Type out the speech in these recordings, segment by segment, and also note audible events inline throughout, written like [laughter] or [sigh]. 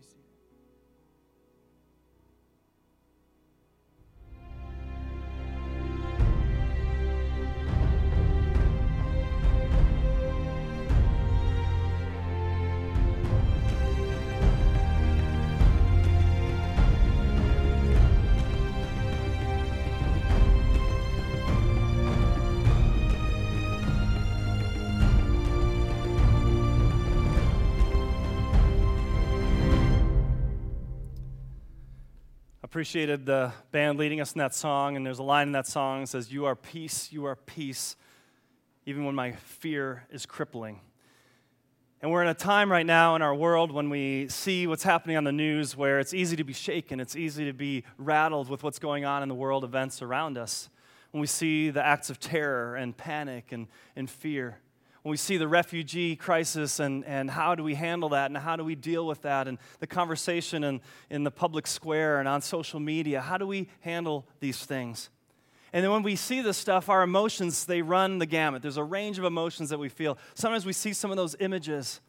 be seated. Appreciated the band leading us in that song, and there's a line in that song that says, You are peace, you are peace, even when my fear is crippling. And we're in a time right now in our world when we see what's happening on the news where it's easy to be shaken, it's easy to be rattled with what's going on in the world events around us. When we see the acts of terror and panic and, and fear when we see the refugee crisis and, and how do we handle that and how do we deal with that and the conversation in, in the public square and on social media, how do we handle these things? And then when we see this stuff, our emotions, they run the gamut. There's a range of emotions that we feel. Sometimes we see some of those images.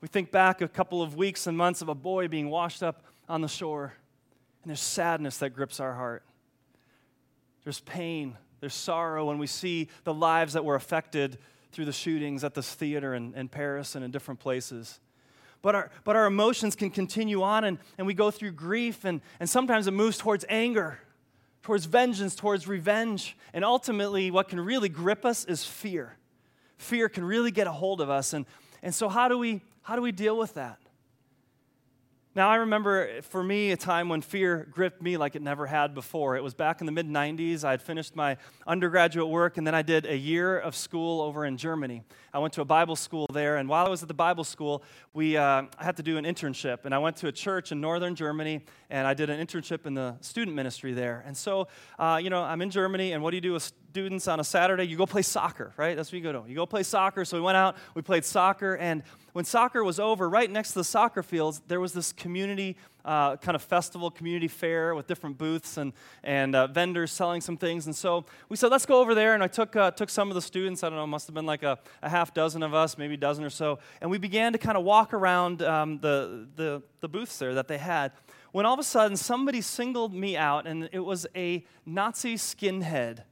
We think back a couple of weeks and months of a boy being washed up on the shore, and there's sadness that grips our heart. There's pain, there's sorrow when we see the lives that were affected through the shootings at this theater in, in Paris and in different places. But our, but our emotions can continue on, and, and we go through grief, and, and sometimes it moves towards anger, towards vengeance, towards revenge. And ultimately, what can really grip us is fear. Fear can really get a hold of us. And, and so, how do, we, how do we deal with that? Now, I remember for me a time when fear gripped me like it never had before. It was back in the mid 90s. I had finished my undergraduate work, and then I did a year of school over in Germany. I went to a Bible school there, and while I was at the Bible school, we, uh, I had to do an internship. And I went to a church in northern Germany, and I did an internship in the student ministry there. And so, uh, you know, I'm in Germany, and what do you do with students on a Saturday? You go play soccer, right? That's what you go to. You go play soccer. So we went out, we played soccer, and when soccer was over, right next to the soccer fields, there was this community uh, kind of festival, community fair with different booths and, and uh, vendors selling some things. And so we said, let's go over there. And I took, uh, took some of the students, I don't know, must have been like a, a, half dozen of us, maybe a dozen or so. And we began to kind of walk around um, the, the, the booths there that they had. When all of a sudden, somebody singled me out, and it was a Nazi skinhead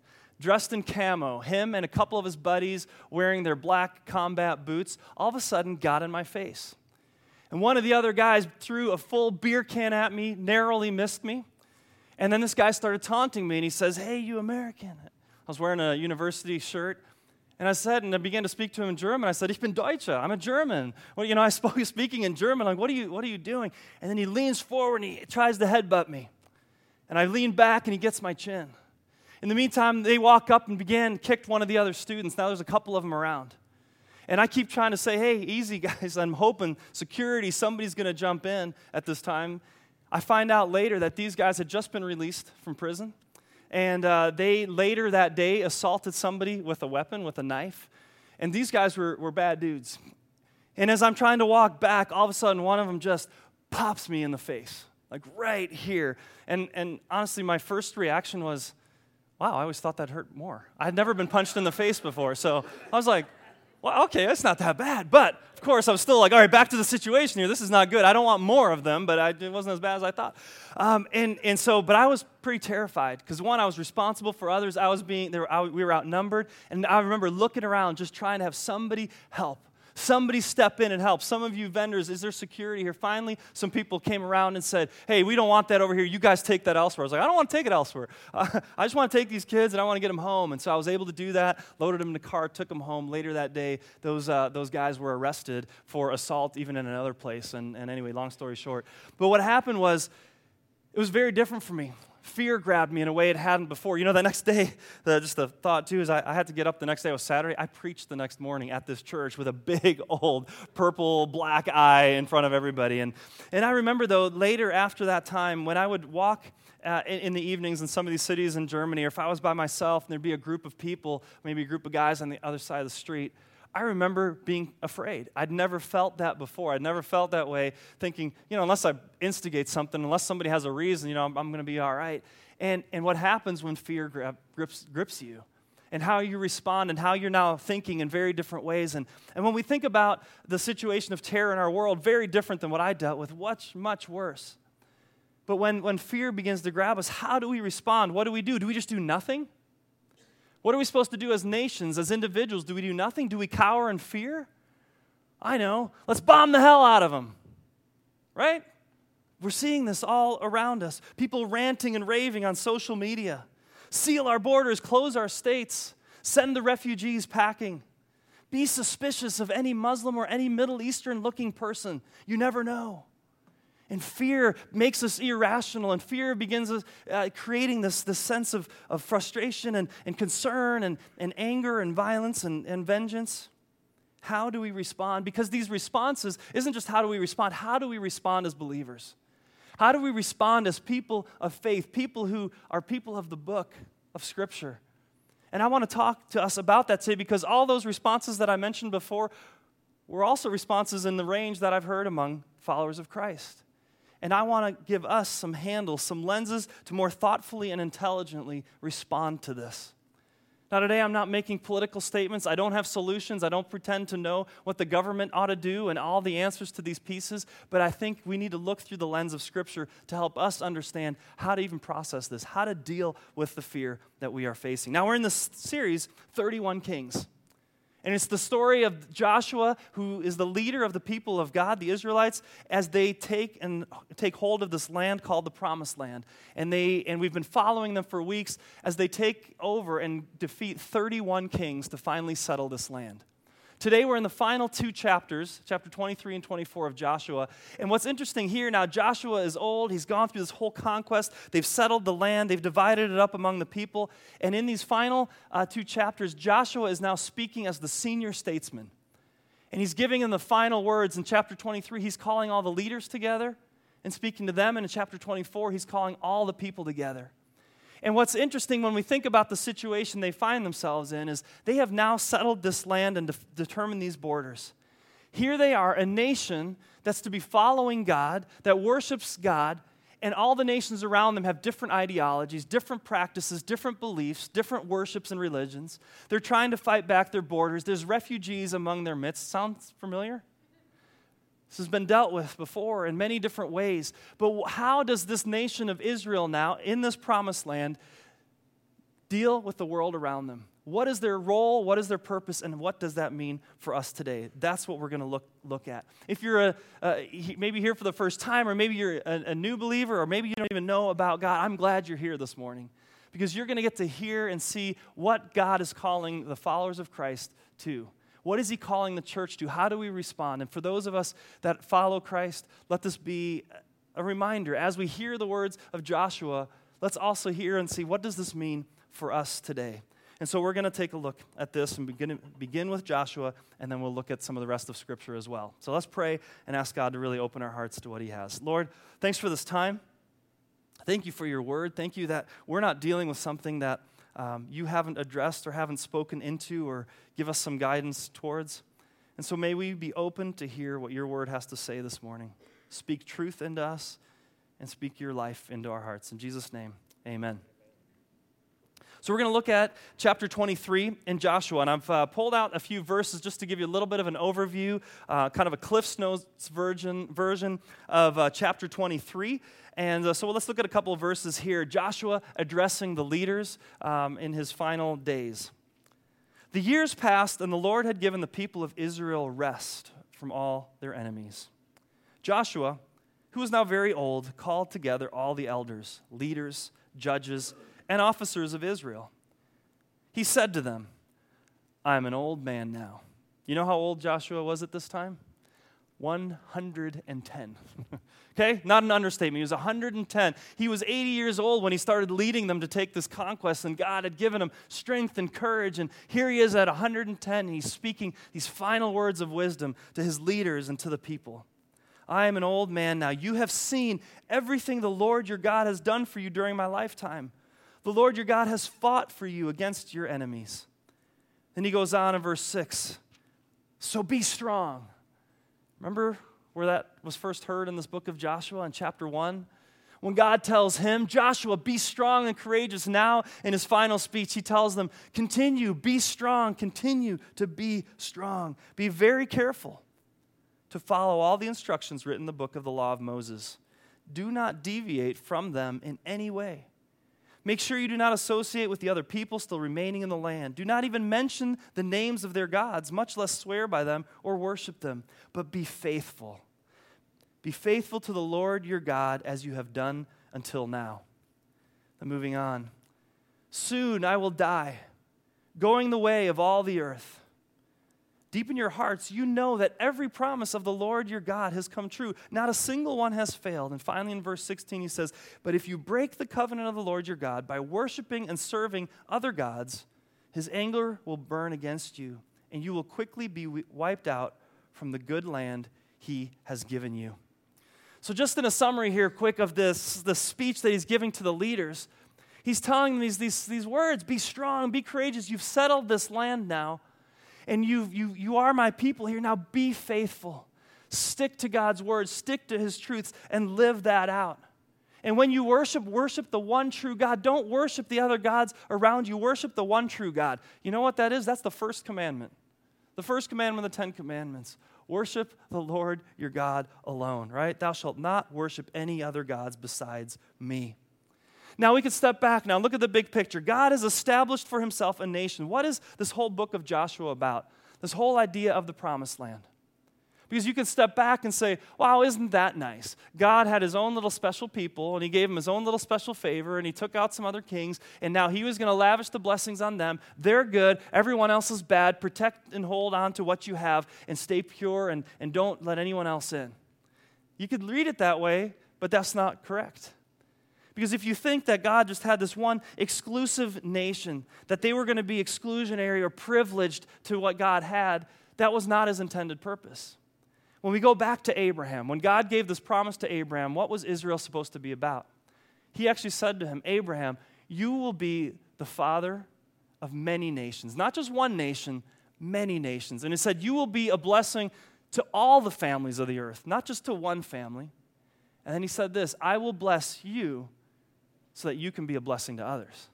dressed in camo, him and a couple of his buddies wearing their black combat boots, all of a sudden got in my face. And one of the other guys threw a full beer can at me, narrowly missed me. And then this guy started taunting me and he says, Hey, you American. I was wearing a university shirt. And I said, and I began to speak to him in German. I said, Ich bin Deutsche. I'm a German. Well, you know, I spoke [laughs] speaking in German. Like, what are you, what are you doing? And then he leans forward and he tries to headbutt me. And I lean back and he gets my chin. In the meantime, they walk up and began, kicked one of the other students. Now there's a couple of them around. And I keep trying to say, hey, easy, [laughs] guys. I'm hoping security, somebody's going to jump in at this time. I find out later that these guys had just been released from prison. And uh, they later that day assaulted somebody with a weapon, with a knife. And these guys were, were bad dudes. And as I'm trying to walk back, all of a sudden one of them just pops me in the face, like right here. And, and honestly, my first reaction was, wow, I always thought that hurt more. I had never been punched in the face before, so I was like, well, okay, that's not that bad. But of course, I was still like, all right, back to the situation here. This is not good. I don't want more of them, but I, it wasn't as bad as I thought. Um, and, and so, but I was pretty terrified because one, I was responsible for others. I was being, were, I, we were outnumbered. And I remember looking around just trying to have somebody help. Somebody step in and help. Some of you vendors, is there security here? Finally, some people came around and said, Hey, we don't want that over here. You guys take that elsewhere. I was like, I don't want to take it elsewhere. Uh, [laughs] I just want to take these kids and I want to get them home. And so I was able to do that, loaded them in the car, took them home. Later that day, those, uh, those guys were arrested for assault, even in another place. And, and anyway, long story short. But what happened was, it was very different for me fear grabbed me in a way it hadn't before. You know, the next day, the, just the thought too is I, I, had to get up the next day. It was Saturday. I preached the next morning at this church with a big [laughs] old purple black eye in front of everybody. And, and I remember, though, later after that time, when I would walk uh, in, in, the evenings in some of these cities in Germany, or if I was by myself and there'd be a group of people, maybe a group of guys on the other side of the street, I remember being afraid. I'd never felt that before. I'd never felt that way, thinking, you know, unless I instigate something, unless somebody has a reason, you know, I'm, I'm going to be all right. And, and what happens when fear grab, grips, grips you? and how you respond and how you're now thinking in very different ways. And, and when we think about the situation of terror in our world, very different than what I dealt with, much, much worse. But when, when fear begins to grab us, how do we respond? What do we do? Do we just do nothing? What are we supposed to do as nations, as individuals? Do we do nothing? Do we cower in fear? I know. Let's bomb the hell out of them. Right? We're seeing this all around us. People ranting and raving on social media. Seal our borders, close our states, send the refugees packing. Be suspicious of any Muslim or any Middle Eastern looking person. You never know. And fear makes us irrational, and fear begins uh, creating this, this sense of, of frustration and, and concern and, and anger and violence and, and vengeance. How do we respond? Because these responses isn't just how do we respond, how do we respond as believers? How do we respond as people of faith, people who are people of the book of Scripture? And I want to talk to us about that today because all those responses that I mentioned before were also responses in the range that I've heard among followers of Christ. And I want to give us some handles, some lenses to more thoughtfully and intelligently respond to this. Now, today I'm not making political statements. I don't have solutions. I don't pretend to know what the government ought to do and all the answers to these pieces. But I think we need to look through the lens of Scripture to help us understand how to even process this, how to deal with the fear that we are facing. Now, we're in this series, 31 Kings. And it's the story of Joshua, who is the leader of the people of God, the Israelites, as they take and take hold of this land called the Promised Land. And they and we've been following them for weeks as they take over and defeat 31 kings to finally settle this land. Today we're in the final two chapters, chapter 23 and 24 of Joshua. And what's interesting here now, Joshua is old. He's gone through this whole conquest. They've settled the land, they've divided it up among the people. And in these final uh, two chapters, Joshua is now speaking as the senior statesman. And he's giving them the final words. In chapter 23, he's calling all the leaders together and speaking to them. And in chapter 24, he's calling all the people together. And what's interesting when we think about the situation they find themselves in is they have now settled this land and de- determined these borders. Here they are, a nation that's to be following God, that worships God, and all the nations around them have different ideologies, different practices, different beliefs, different worships and religions. They're trying to fight back their borders. There's refugees among their midst. Sounds familiar? This has been dealt with before in many different ways. But how does this nation of Israel now, in this promised land, deal with the world around them? What is their role? What is their purpose? And what does that mean for us today? That's what we're going to look, look at. If you're a, maybe here for the first time, or maybe you're a, a new believer, or maybe you don't even know about God, I'm glad you're here this morning because you're going to get to hear and see what God is calling the followers of Christ to. What is he calling the church to? How do we respond? And for those of us that follow Christ, let this be a reminder. As we hear the words of Joshua, let's also hear and see what does this mean for us today. And so we're going to take a look at this and begin, begin with Joshua, and then we'll look at some of the rest of Scripture as well. So let's pray and ask God to really open our hearts to what He has. Lord, thanks for this time. Thank you for your word. Thank you that we're not dealing with something that um, you haven't addressed or haven't spoken into or give us some guidance towards. And so may we be open to hear what your word has to say this morning. Speak truth into us and speak your life into our hearts. In Jesus' name, amen. So we're going to look at chapter 23 in Joshua, and I've uh, pulled out a few verses just to give you a little bit of an overview, uh, kind of a Cliff's Notes version, version of uh, chapter 23. And uh, so let's look at a couple of verses here. Joshua addressing the leaders um, in his final days. The years passed, and the Lord had given the people of Israel rest from all their enemies. Joshua, who was now very old, called together all the elders, leaders, judges, and officers of Israel. He said to them, I am an old man now. You know how old Joshua was at this time? 110. [laughs] okay? Not an understatement. He was 110. He was 80 years old when he started leading them to take this conquest, and God had given him strength and courage. And here he is at 110. and He's speaking these final words of wisdom to his leaders and to the people. I am an old man now. You have seen everything the Lord your God has done for you during my lifetime. The Lord your God has fought for you against your enemies. Then he goes on in verse 6 So be strong Remember where that was first heard in this book of Joshua in chapter 1? when God tells him, Joshua, be strong and courageous. Now, in his final speech, he tells them, continue, be strong, continue to be strong. Be very careful to follow all the instructions written in the book of the law of Moses. Do not deviate from them in any way. Make sure you do not associate with the other people still remaining in the land. Do not even mention the names of their gods, much less swear by them or worship them, but be faithful. Be faithful to the Lord your God as you have done until now. Then moving on. Soon I will die, going the way of all the earth. Deep in your hearts, you know that every promise of the Lord your God has come true. Not a single one has failed. And finally, in verse 16, he says, But if you break the covenant of the Lord your God by worshiping and serving other gods, his anger will burn against you, and you will quickly be wiped out from the good land he has given you. So, just in a summary here, quick, of this, the speech that he's giving to the leaders, he's telling them these, these, these words Be strong, be courageous. You've settled this land now and you, you, you are my people here. Now be faithful. Stick to God's word, stick to his truths, and live that out. And when you worship, worship the one true God. Don't worship the other gods around you. Worship the one true God. You know what that is? That's the first commandment. The first commandment of the Ten Commandments. Worship the Lord your God alone, right? Thou shalt not worship any other gods besides me. Now we can step back now and look at the big picture. God has established for himself a nation. What is this whole book of Joshua about? This whole idea of the promised land. Because you can step back and say, wow, isn't that nice? God had his own little special people, and he gave them his own little special favor, and he took out some other kings, and now he was going to lavish the blessings on them. They're good, everyone else is bad. Protect and hold on to what you have, and stay pure, and, and don't let anyone else in. You could read it that way, but that's not correct. Because if you think that God just had this one exclusive nation, that they were going to be exclusionary or privileged to what God had, that was not his intended purpose. When we go back to Abraham, when God gave this promise to Abraham, what was Israel supposed to be about? He actually said to him, Abraham, you will be the father of many nations, not just one nation, many nations. And he said, You will be a blessing to all the families of the earth, not just to one family. And then he said this I will bless you so that you can be a blessing to others.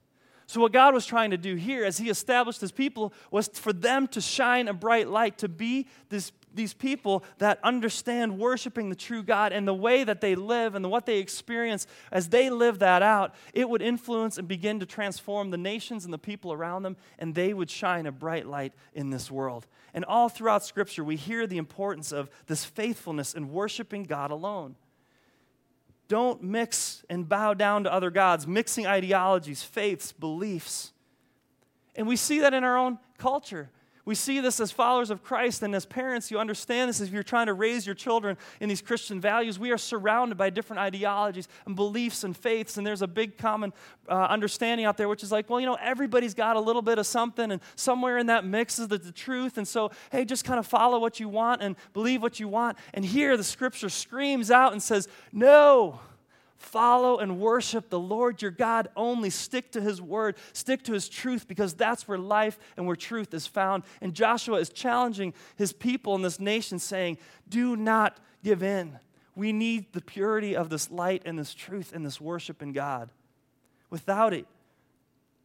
So, what God was trying to do here as He established His people was for them to shine a bright light, to be this, these people that understand worshiping the true God and the way that they live and what they experience as they live that out. It would influence and begin to transform the nations and the people around them, and they would shine a bright light in this world. And all throughout Scripture, we hear the importance of this faithfulness in worshiping God alone. Don't mix and bow down to other gods, mixing ideologies, faiths, beliefs. And we see that in our own culture. We see this as followers of Christ, and as parents, you understand this if you're trying to raise your children in these Christian values. We are surrounded by different ideologies and beliefs and faiths, and there's a big common uh, understanding out there, which is like, well, you know, everybody's got a little bit of something, and somewhere in that mix is the, the truth. And so, hey, just kind of follow what you want and believe what you want. And here the scripture screams out and says, no. Follow and worship the Lord your God only. Stick to his word, stick to his truth, because that's where life and where truth is found. And Joshua is challenging his people in this nation, saying, Do not give in. We need the purity of this light and this truth and this worship in God. Without it,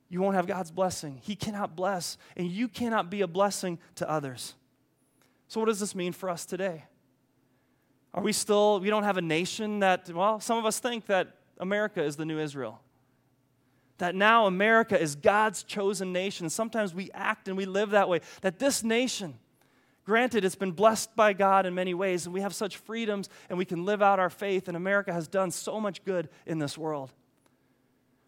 you won't have God's blessing. He cannot bless, and you cannot be a blessing to others. So, what does this mean for us today? Are we still, we don't have a nation that, well, some of us think that America is the new Israel. That now America is God's chosen nation. Sometimes we act and we live that way. That this nation, granted, it's been blessed by God in many ways, and we have such freedoms and we can live out our faith, and America has done so much good in this world.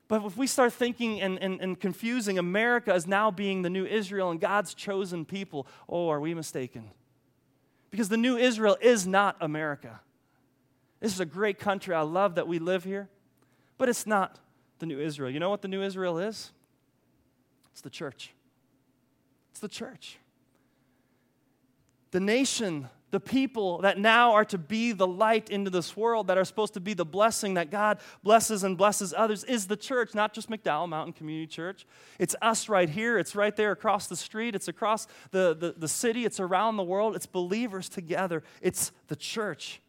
But if we start thinking and, and, and confusing America as now being the new Israel and God's chosen people, oh, are we mistaken? Because the new Israel is not America. This is a great country. I love that we live here. But it's not the new Israel. You know what the new Israel is? It's the church. It's the church. The nation the people that now are to be the light into this world, that are supposed to be the blessing that God blesses and blesses others, is the church, not just McDowell Mountain Community Church. It's us right here. It's right there across the street. It's across the, the, the city. It's around the world. It's believers together. It's the church.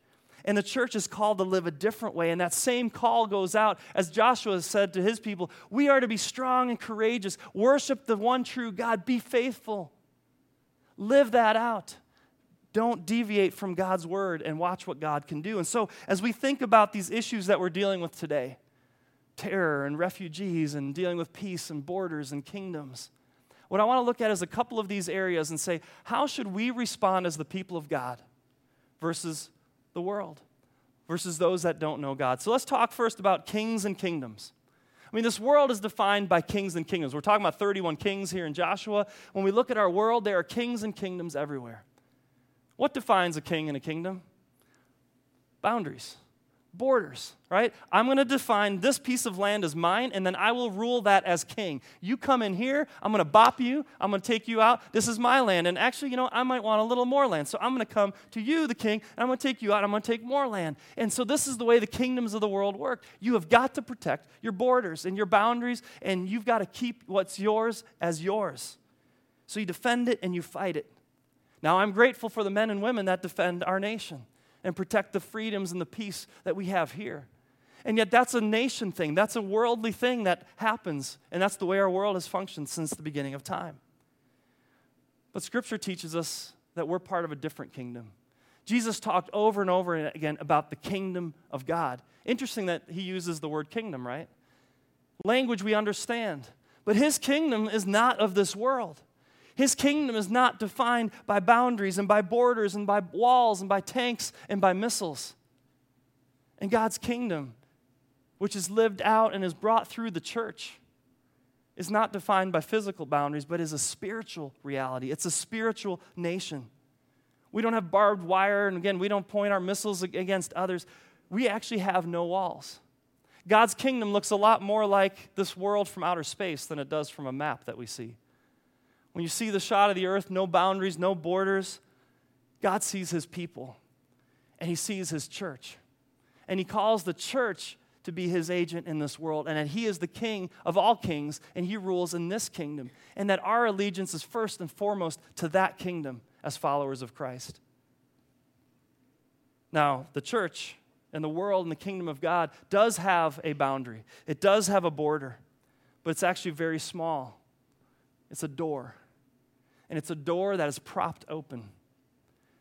And the church is called to live a different way. And that same call goes out, as Joshua said to his people we are to be strong and courageous, worship the one true God, be faithful. Live that out. Don't deviate from God's word and watch what God can do. And so, as we think about these issues that we're dealing with today terror and refugees and dealing with peace and borders and kingdoms what I want to look at is a couple of these areas and say, how should we respond as the people of God versus the world, versus those that don't know God? So let's talk first about kings and kingdoms. I mean, this world is defined by kings and kingdoms. We're talking about 31 kings here in Joshua. When we look at our world, there are kings and kingdoms everywhere. What defines a king and a kingdom? Boundaries borders, right? I'm going to define this piece of land as mine, and then I will rule that as king. You come in here, I'm going to bop you, I'm going to take you out. This is my land. And actually, you know, I might want a little more land. So I'm going to come to you, the king, and I'm going to take you out, I'm going to take more land. And so this is the way the kingdoms of the world work. You have got to protect your borders and your boundaries, and you've got to keep what's yours as yours. So you defend it and you fight it. Now, I'm grateful for the men and women that defend our nation and protect the freedoms and the peace that we have here. And yet, that's a nation thing. That's a worldly thing that happens. And that's the way our world has functioned since the beginning of time. But Scripture teaches us that we're part of a different kingdom. Jesus talked over and over again about the kingdom of God. Interesting that he uses the word kingdom, right? Language we understand. But his kingdom is not of this world. His kingdom is not defined by boundaries and by borders and by walls and by tanks and by missiles. And God's kingdom, which is lived out and is brought through the church, is not defined by physical boundaries, but is a spiritual reality. It's a spiritual nation. We don't have barbed wire, and again, we don't point our missiles against others. We actually have no walls. God's kingdom looks a lot more like this world from outer space than it does from a map that we see. When you see the shot of the earth, no boundaries, no borders, God sees his people and he sees his church. And he calls the church to be his agent in this world, and that he is the king of all kings, and he rules in this kingdom, and that our allegiance is first and foremost to that kingdom as followers of Christ. Now, the church and the world and the kingdom of God does have a boundary, it does have a border, but it's actually very small. It's a door and it's a door that is propped open.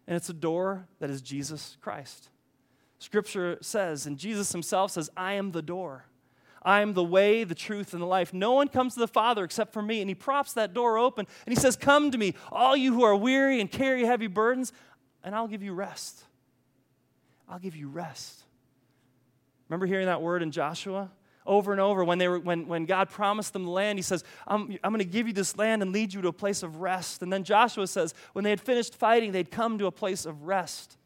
And it's a door that is Jesus Christ. Scripture says, and Jesus himself says, I am the door. I am the way, the truth, and the life. No one comes to the Father except for me. And he props that door open and he says, Come to me, all you who are weary and carry heavy burdens, and I'll give you rest. I'll give you rest. Remember hearing that word in Joshua? Over and over when, they were, when, when God promised them the land. He says, I'm, I'm going to give you this land and lead you to a place of rest. And then Joshua says, when they had finished fighting, they'd come to a place of rest.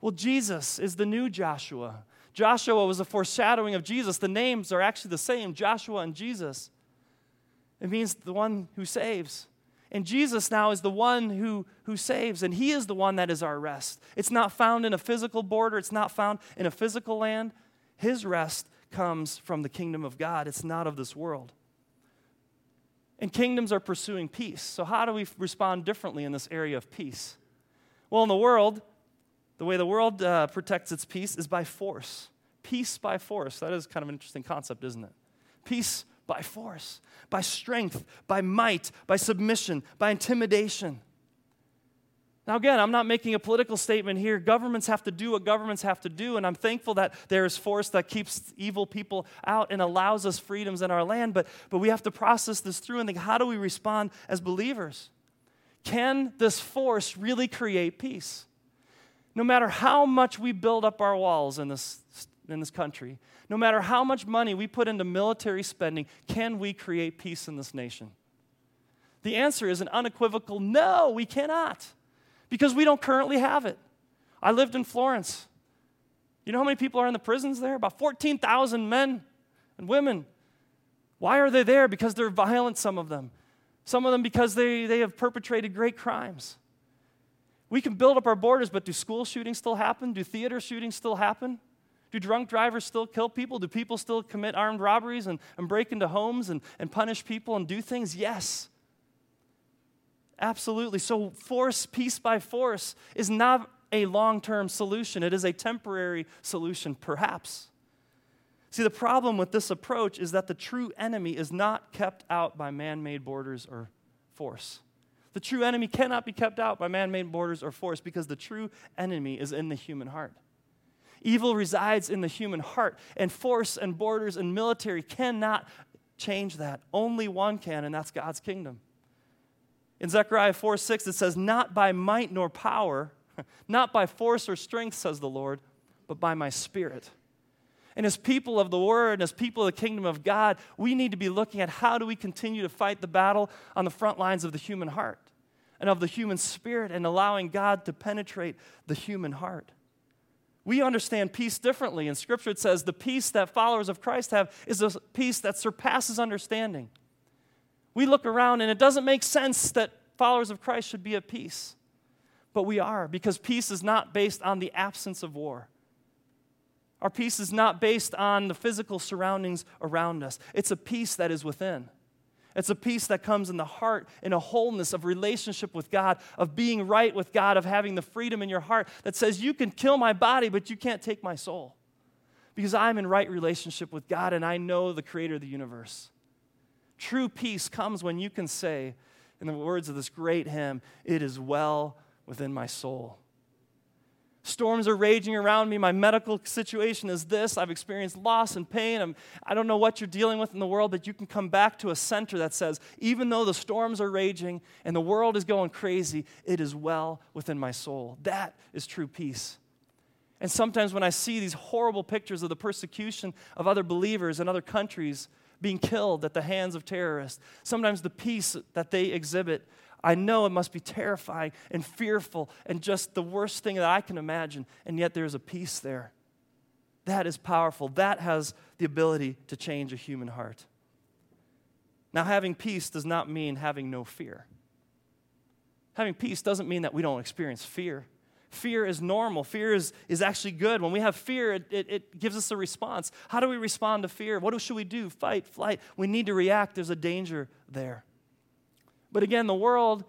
Well, Jesus is the new Joshua. Joshua was a foreshadowing of Jesus. The names are actually the same Joshua and Jesus. It means the one who saves. And Jesus now is the one who, who saves, and He is the one that is our rest. It's not found in a physical border, it's not found in a physical land. His rest comes from the kingdom of God, it's not of this world. And kingdoms are pursuing peace. So, how do we respond differently in this area of peace? Well, in the world, the way the world uh, protects its peace is by force. Peace by force. That is kind of an interesting concept, isn't it? Peace by force, by strength, by might, by submission, by intimidation. Now, again, I'm not making a political statement here. Governments have to do what governments have to do, and I'm thankful that there is force that keeps evil people out and allows us freedoms in our land. But, but we have to process this through and think how do we respond as believers? Can this force really create peace? No matter how much we build up our walls in this, in this country, no matter how much money we put into military spending, can we create peace in this nation? The answer is an unequivocal no, we cannot because we don't currently have it. I lived in Florence. You know how many people are in the prisons there? About 14,000 men and women. Why are they there? Because they're violent, some of them. Some of them because they, they have perpetrated great crimes. We can build up our borders, but do school shootings still happen? Do theater shootings still happen? Do drunk drivers still kill people? Do people still commit armed robberies and, and break into homes and, and punish people and do things? Yes. Absolutely. So, force, peace by force, is not a long term solution, it is a temporary solution, perhaps. See, the problem with this approach is that the true enemy is not kept out by man made borders or force. The true enemy cannot be kept out by man made borders or force because the true enemy is in the human heart. Evil resides in the human heart, and force and borders and military cannot change that. Only one can, and that's God's kingdom. In Zechariah 4 6, it says, Not by might nor power, [laughs] not by force or strength, says the Lord, but by my spirit. And as people of the Word, as people of the kingdom of God, we need to be looking at how do we continue to fight the battle on the front lines of the human heart and of the human spirit and allowing God to penetrate the human heart. We understand peace differently. In Scripture, it says the peace that followers of Christ have is a peace that surpasses understanding. We look around and it doesn't make sense that followers of Christ should be at peace. But we are, because peace is not based on the absence of war. Our peace is not based on the physical surroundings around us, it's a peace that is within. It's a peace that comes in the heart, in a wholeness of relationship with God, of being right with God, of having the freedom in your heart that says, You can kill my body, but you can't take my soul. Because I'm in right relationship with God and I know the creator of the universe. True peace comes when you can say, in the words of this great hymn, It is well within my soul. Storms are raging around me. My medical situation is this. I've experienced loss and pain. I'm, I don't know what you're dealing with in the world, but you can come back to a center that says, even though the storms are raging and the world is going crazy, it is well within my soul. That is true peace. And sometimes when I see these horrible pictures of the persecution of other believers in other countries being killed at the hands of terrorists, sometimes the peace that they exhibit I know it must be terrifying and fearful and just the worst thing that I can imagine, and yet there's a peace there. That is powerful. That has the ability to change a human heart. Now, having peace does not mean having no fear. Having peace doesn't mean that we don't experience fear. Fear is normal. Fear is, is actually good. When we have fear, it, it, it gives us a response. How do we respond to fear? What should we do? Fight, flight. We need to react. There's a danger there. But again, the world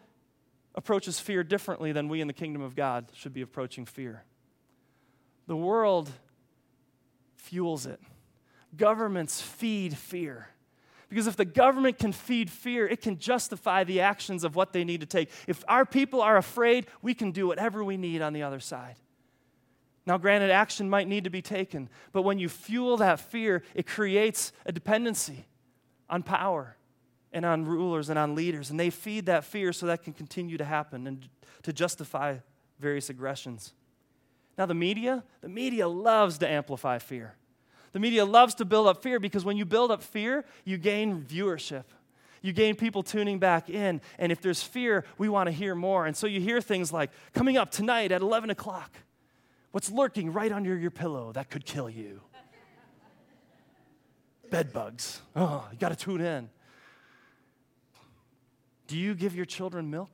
approaches fear differently than we in the kingdom of God should be approaching fear. The world fuels it. Governments feed fear. Because if the government can feed fear, it can justify the actions of what they need to take. If our people are afraid, we can do whatever we need on the other side. Now, granted, action might need to be taken, but when you fuel that fear, it creates a dependency on power and on rulers and on leaders. And they feed that fear so that can continue to happen and to justify various aggressions. Now, the media, the media loves to amplify fear. The media loves to build up fear because when you build up fear, you gain viewership. You gain people tuning back in. And if there's fear, we want to hear more. And so you hear things like, coming up tonight at 11 o'clock, what's lurking right under your pillow that could kill you? [laughs] Bed bugs. Oh, you got to tune in. Do you give your children milk?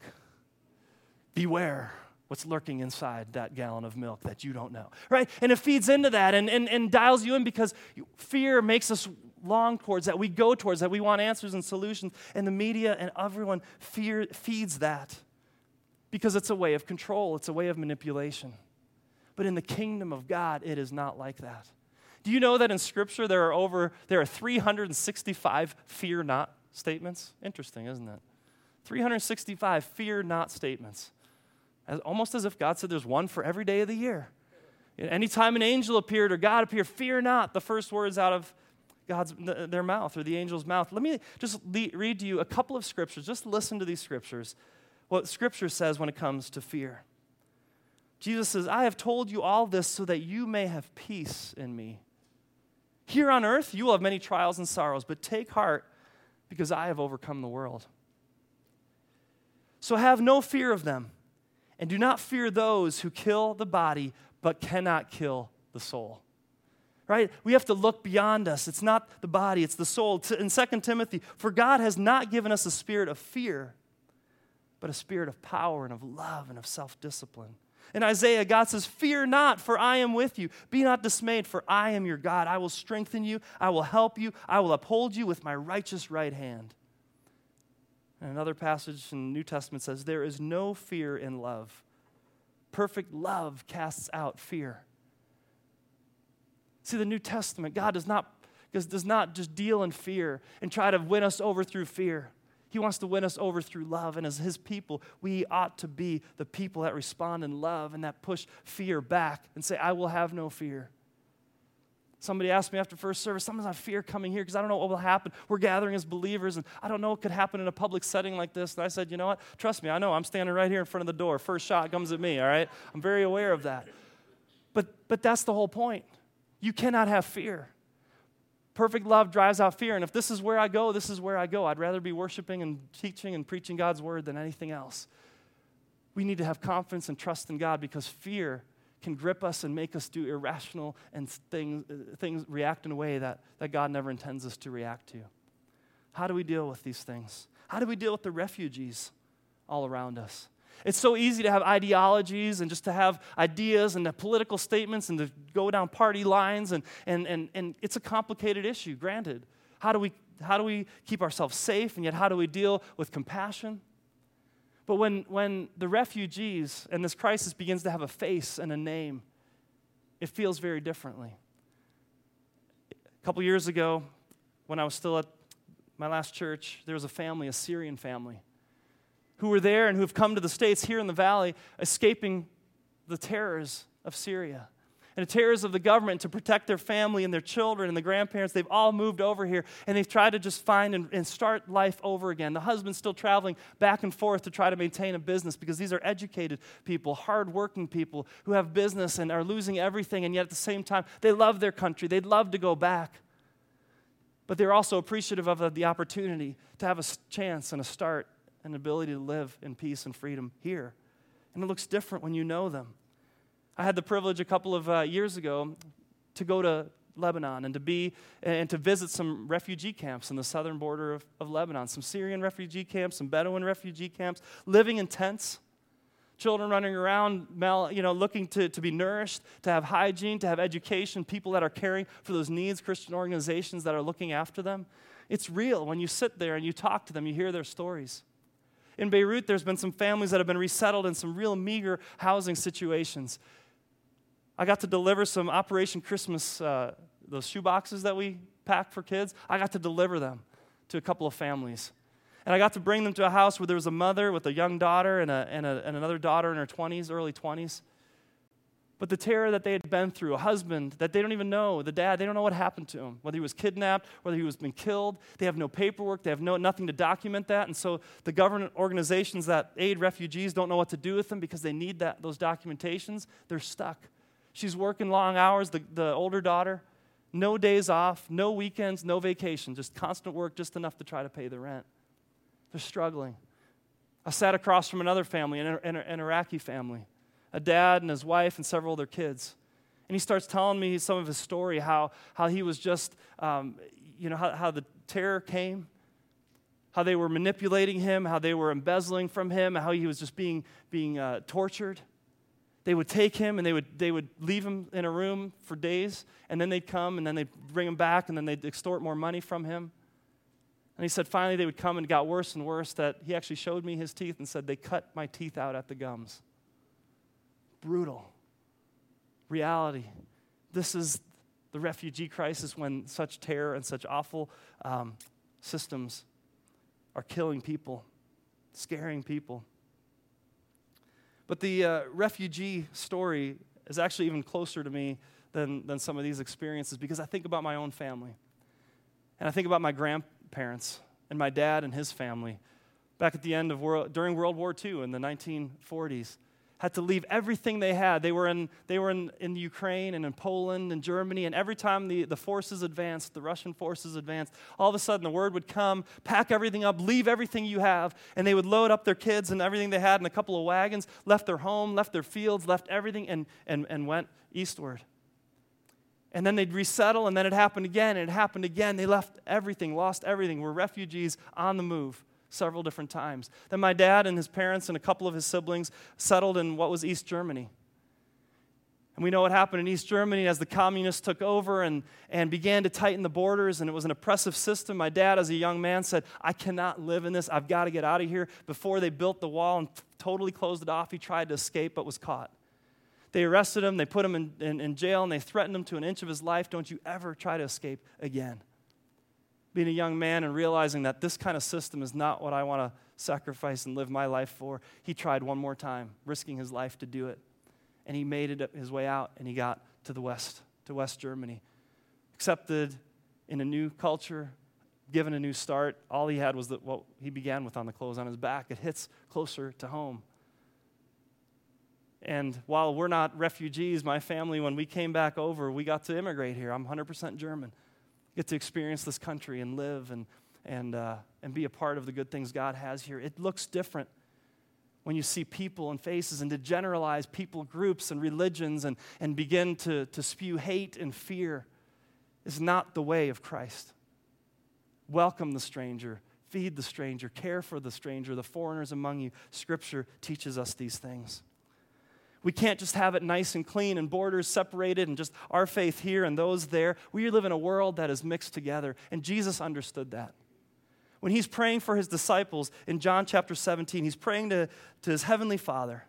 Beware what's lurking inside that gallon of milk that you don't know, right? And it feeds into that and, and, and dials you in because fear makes us long towards that. We go towards that. We want answers and solutions. And the media and everyone fear, feeds that because it's a way of control, it's a way of manipulation. But in the kingdom of God, it is not like that. Do you know that in Scripture there are over there are 365 fear not statements? Interesting, isn't it? 365 fear not statements. As, almost as if God said there's one for every day of the year. Anytime an angel appeared or God appeared, fear not, the first words out of God's their mouth or the angel's mouth. Let me just read to you a couple of scriptures. Just listen to these scriptures. What scripture says when it comes to fear. Jesus says, I have told you all this so that you may have peace in me. Here on earth, you will have many trials and sorrows, but take heart because I have overcome the world. So have no fear of them, and do not fear those who kill the body but cannot kill the soul. Right? We have to look beyond us. It's not the body, it's the soul. In 2 Timothy, for God has not given us a spirit of fear, but a spirit of power and of love and of self discipline. In Isaiah, God says, Fear not, for I am with you. Be not dismayed, for I am your God. I will strengthen you, I will help you, I will uphold you with my righteous right hand. And another passage in the New Testament says, There is no fear in love, Perfect love casts out fear. See, the New Testament, God does not, does not just deal in fear and try to win us over through fear. He wants to win us over through love. And as His people, we ought to be the people that respond in love and that push fear back and say, I will have no fear. Somebody asked me after first service, sometimes I fear coming here because I don't know what will happen. We're gathering as believers, and I don't know what could happen in a public setting like this. And I said, you know what? Trust me, I know. I'm standing right here in front of the door. First shot comes at me, all right? I'm very aware of that. But, but that's the whole point. You cannot have fear. Perfect love drives out fear. And if this is where I go, this is where I go. I'd rather be worshiping and teaching and preaching God's word than anything else. We need to have confidence and trust in God because fear can grip us and make us do irrational and things, uh, things react in a way that, that God never intends us to react to. How do we deal with these things? How do we deal with the refugees all around us? It's so easy to have ideologies and just to have ideas and the political statements and to go down party lines, and, and, and, and it's a complicated issue, granted. How do, we, how do we keep ourselves safe, and yet how do we deal with compassion? But when, when the refugees and this crisis begins to have a face and a name, it feels very differently. A couple years ago, when I was still at my last church, there was a family, a Syrian family, who were there and who have come to the States here in the valley, escaping the terrors of Syria and the terrors of the government to protect their family and their children and the grandparents. They've all moved over here and they've tried to just find and, and, start life over again. The husband's still traveling back and forth to try to maintain a business because these are educated people, hardworking people who have business and are losing everything, and yet at the same time, they love their country. They'd love to go back. But they're also appreciative of the opportunity to have a chance and a start and ability to live in peace and freedom here. And it looks different when you know them. I had the privilege a couple of uh, years ago to go to Lebanon and to be and to visit some refugee camps in the southern border of, of Lebanon, some Syrian refugee camps, some Bedouin refugee camps, living in tents, children running around, you know, looking to, to be nourished, to have hygiene, to have education, people that are caring for those needs, Christian organizations that are looking after them. It's real. When you sit there and you talk to them, you hear their stories. In Beirut, there's been some families that have been resettled in some real meager housing situations. I got to deliver some Operation Christmas, uh, those shoe boxes that we pack for kids. I got to deliver them to a couple of families. And I got to bring them to a house where there was a mother with a young daughter and, a, and, a, and another daughter in her 20s, early 20s. But the terror that they had been through, a husband that they don't even know, the dad, they don't know what happened to him, whether he was kidnapped, whether he was been killed. They have no paperwork, they have no, nothing to document that. And so the government organizations that aid refugees don't know what to do with them because they need that, those documentations. They're stuck. She's working long hours, the, the older daughter. No days off, no weekends, no vacation, just constant work, just enough to try to pay the rent. They're struggling. I sat across from another family, an, an, an Iraqi family, a dad and his wife and several of their kids. And he starts telling me some of his story, how, how he was just, um, you know, how, how the terror came, how they were manipulating him, how they were embezzling from him, how he was just being, being uh, tortured they would take him and they would, they would leave him in a room for days, and then they'd come and then they'd bring him back and then they'd extort more money from him. And he said finally they would come and got worse and worse that he actually showed me his teeth and said, They cut my teeth out at the gums. Brutal. Reality. This is the refugee crisis when such terror and such awful um, systems are killing people, scaring people. But the uh, refugee story is actually even closer to me than, than some of these experiences because I think about my own family. And I think about my grandparents and my dad and his family back at the end of world, during World War II in the 1940s had to leave everything they had. They were in, they were in, in Ukraine and in Poland and Germany, and every time the, the forces advanced, the Russian forces advanced, all of a sudden the word would come pack everything up, leave everything you have, and they would load up their kids and everything they had in a couple of wagons, left their home, left their fields, left everything, and, and, and went eastward. And then they'd resettle, and then it happened again, and it happened again. They left everything, lost everything, were refugees on the move several different times. Then my dad and his parents and a couple of his siblings settled in what was East Germany. And we know what happened in East Germany as the communists took over and, and began to tighten the borders, and it was an oppressive system. My dad, as a young man, said, I cannot live in this. I've got to get out of here. Before they built the wall and totally closed it off, he tried to escape but was caught. They arrested him, they put him in, in, in, jail, and they threatened him to an inch of his life. Don't you ever try to escape again. Being a young man and realizing that this kind of system is not what I want to sacrifice and live my life for, he tried one more time, risking his life to do it. And he made it his way out, and he got to the West, to West Germany. Accepted in a new culture, given a new start. All he had was the, what he began with on the clothes on his back. It hits closer to home. And while we're not refugees, my family, when we came back over, we got to immigrate here. I'm 100% German. Get to experience this country and live and, and, uh, and be a part of the good things God has here. It looks different when you see people and faces and to generalize people groups and religions and, and begin to, to spew hate and fear is not the way of Christ. Welcome the stranger, feed the stranger, care for the stranger, the foreigners among you. Scripture teaches us these things. We can't just have it nice and clean and borders separated and just our faith here and those there. We live in a world that is mixed together, and Jesus understood that. When he's praying for his disciples in John chapter 17, he's praying to, to his heavenly Father.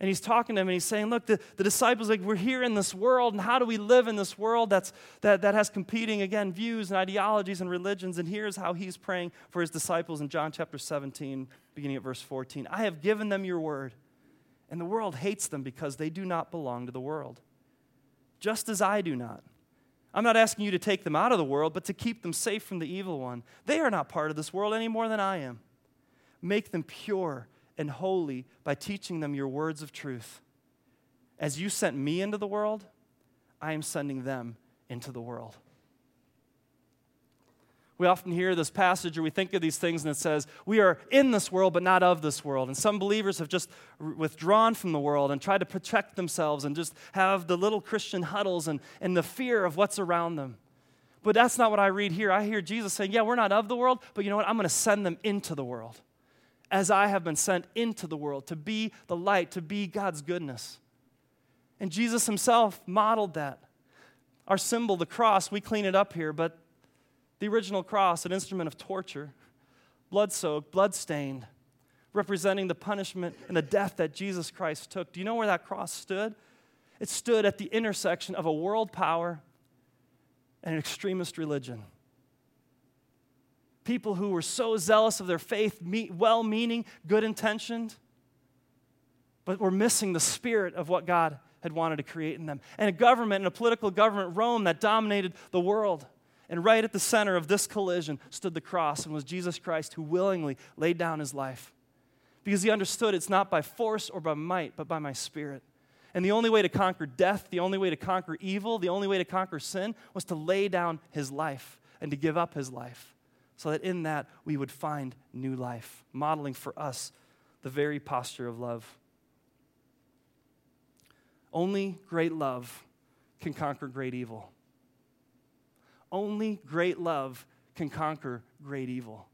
And he's talking to him and he's saying, Look, the, the disciples, like, we're here in this world, and how do we live in this world that's, that, that has competing, again, views and ideologies and religions? And here's how he's praying for his disciples in John chapter 17, beginning at verse 14 I have given them your word and the world hates them because they do not belong to the world, just as I do not. I'm not asking you to take them out of the world, but to keep them safe from the evil one. They are not part of this world any more than I am. Make them pure and holy by teaching them your words of truth. As you sent me into the world, I am sending them into the world. We often hear this passage or we think of these things and it says, We are in this world, but not of this world. And some believers have just withdrawn from the world and tried to protect themselves and just have the little Christian huddles and, and the fear of what's around them. But that's not what I read here. I hear Jesus saying, Yeah, we're not of the world, but you know what? I'm going to send them into the world as I have been sent into the world to be the light, to be God's goodness. And Jesus himself modeled that. Our symbol, the cross, we clean it up here, but the original cross, an instrument of torture, blood soaked, blood stained, representing the punishment and the death that Jesus Christ took. Do you know where that cross stood? It stood at the intersection of a world power and an extremist religion. People who were so zealous of their faith, well meaning, good intentioned, but were missing the spirit of what God had wanted to create in them. And a government, and a political government, Rome, that dominated the world. And right at the center of this collision stood the cross and was Jesus Christ who willingly laid down his life. Because he understood it's not by force or by might, but by my spirit. And the only way to conquer death, the only way to conquer evil, the only way to conquer sin was to lay down his life and to give up his life so that in that we would find new life, modeling for us the very posture of love. Only great love can conquer great evil. Only great love can conquer great evil.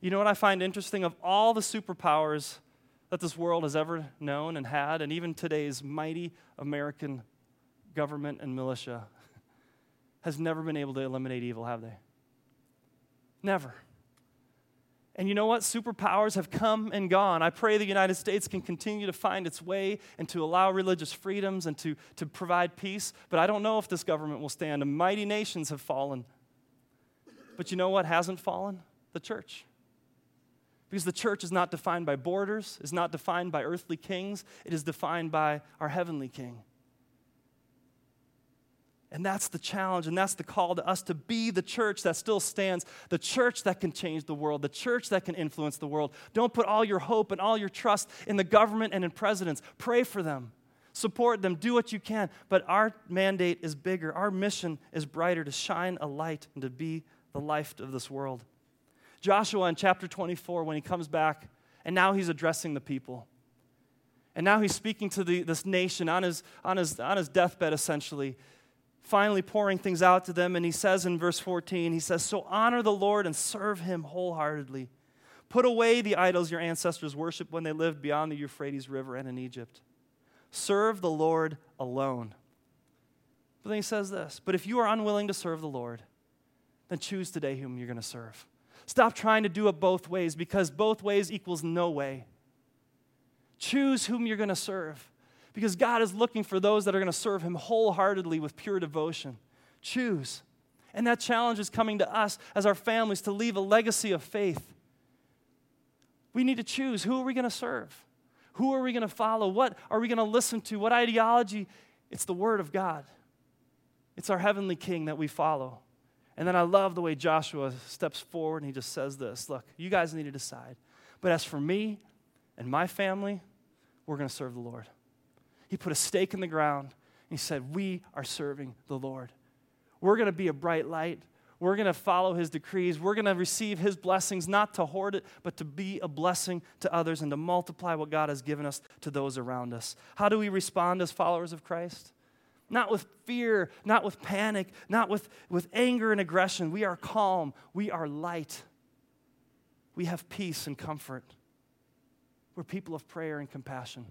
You know what I find interesting? Of all the superpowers that this world has ever known and had, and even today's mighty American government and militia [laughs] has never been able to eliminate evil, have they? Never. And you know what? Superpowers have come and gone. I pray the United States can continue to find its way and to allow religious freedoms and to, to provide peace. But I don't know if this government will stand. And mighty nations have fallen. But you know what hasn't fallen? The church. Because the church is not defined by borders, is not defined by earthly kings, it is defined by our heavenly king. And that's the challenge, and that's the call to us to be the church that still stands, the church that can change the world, the church that can influence the world. Don't put all your hope and all your trust in the government and in presidents. Pray for them, support them, do what you can. But our mandate is bigger, our mission is brighter to shine a light and to be the life of this world. Joshua in chapter 24, when he comes back, and now he's addressing the people. And now he's speaking to the, this nation on his, on, his, on his deathbed, essentially finally pouring things out to them. And he says in verse 14, he says, So honor the Lord and serve him wholeheartedly. Put away the idols your ancestors worshiped when they lived beyond the Euphrates River and in Egypt. Serve the Lord alone. But then he says this But if you are unwilling to serve the Lord, then choose today whom you're going to serve. Stop trying to do it both ways because both ways equals no way. Choose whom you're going to serve. Because God is looking for those that are going to serve Him wholeheartedly with pure devotion. Choose. And that challenge is coming to us as our families to leave a legacy of faith. We need to choose who are we going to serve? Who are we going to follow? What are we going to listen to? What ideology? It's the Word of God. It's our heavenly King that we follow. And then I love the way Joshua steps forward and he just says this Look, you guys need to decide. But as for me and my family, we're going to serve the Lord. He put a stake in the ground and he said, We are serving the Lord. We're going to be a bright light. We're going to follow his decrees. We're going to receive his blessings, not to hoard it, but to be a blessing to others and to multiply what God has given us to those around us. How do we respond as followers of Christ? Not with fear, not with panic, not with, with anger and aggression. We are calm. We are light. We have peace and comfort. We're people of prayer and compassion.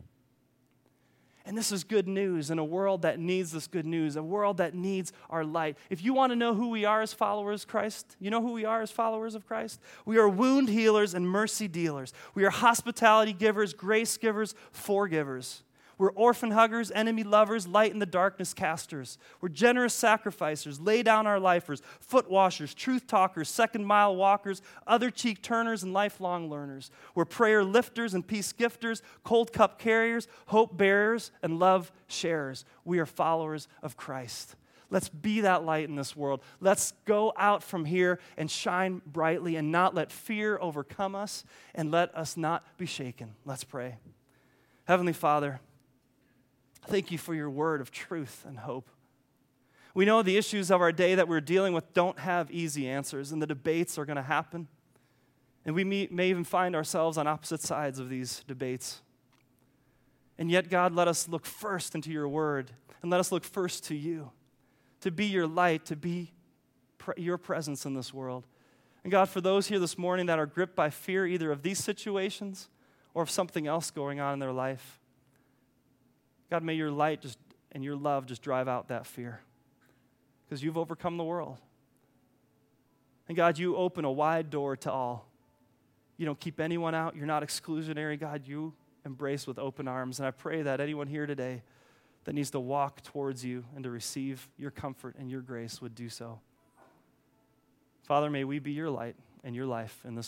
And this is good news in a world that needs this good news, a world that needs our light. If you want to know who we are as followers of Christ, you know who we are as followers of Christ? We are wound healers and mercy dealers. We are hospitality givers, grace givers, forgivers. We're orphan huggers, enemy lovers, light in the darkness casters. We're generous sacrificers, lay down our lifers, foot washers, truth talkers, second mile walkers, other cheek turners, and lifelong learners. We're prayer lifters and peace gifters, cold cup carriers, hope bearers, and love sharers. We are followers of Christ. Let's be that light in this world. Let's go out from here and shine brightly and not let fear overcome us and let us not be shaken. Let's pray. Heavenly Father, Thank you for your word of truth and hope. We know the issues of our day that we're dealing with don't have easy answers, and the debates are going to happen. And we may, even find ourselves on opposite sides of these debates. And yet, God, let us look first into your word and let us look first to you, to be your light, to be pre- your presence in this world. And God, for those here this morning that are gripped by fear, either of these situations or of something else going on in their life, God, may your light just and your love just drive out that fear because you've overcome the world. And God, you open a wide door to all. You don't keep anyone out. You're not exclusionary. God, you embrace with open arms. And I pray that anyone here today that needs to walk towards you and to receive your comfort and your grace would do so. Father, may we be your light and your life in this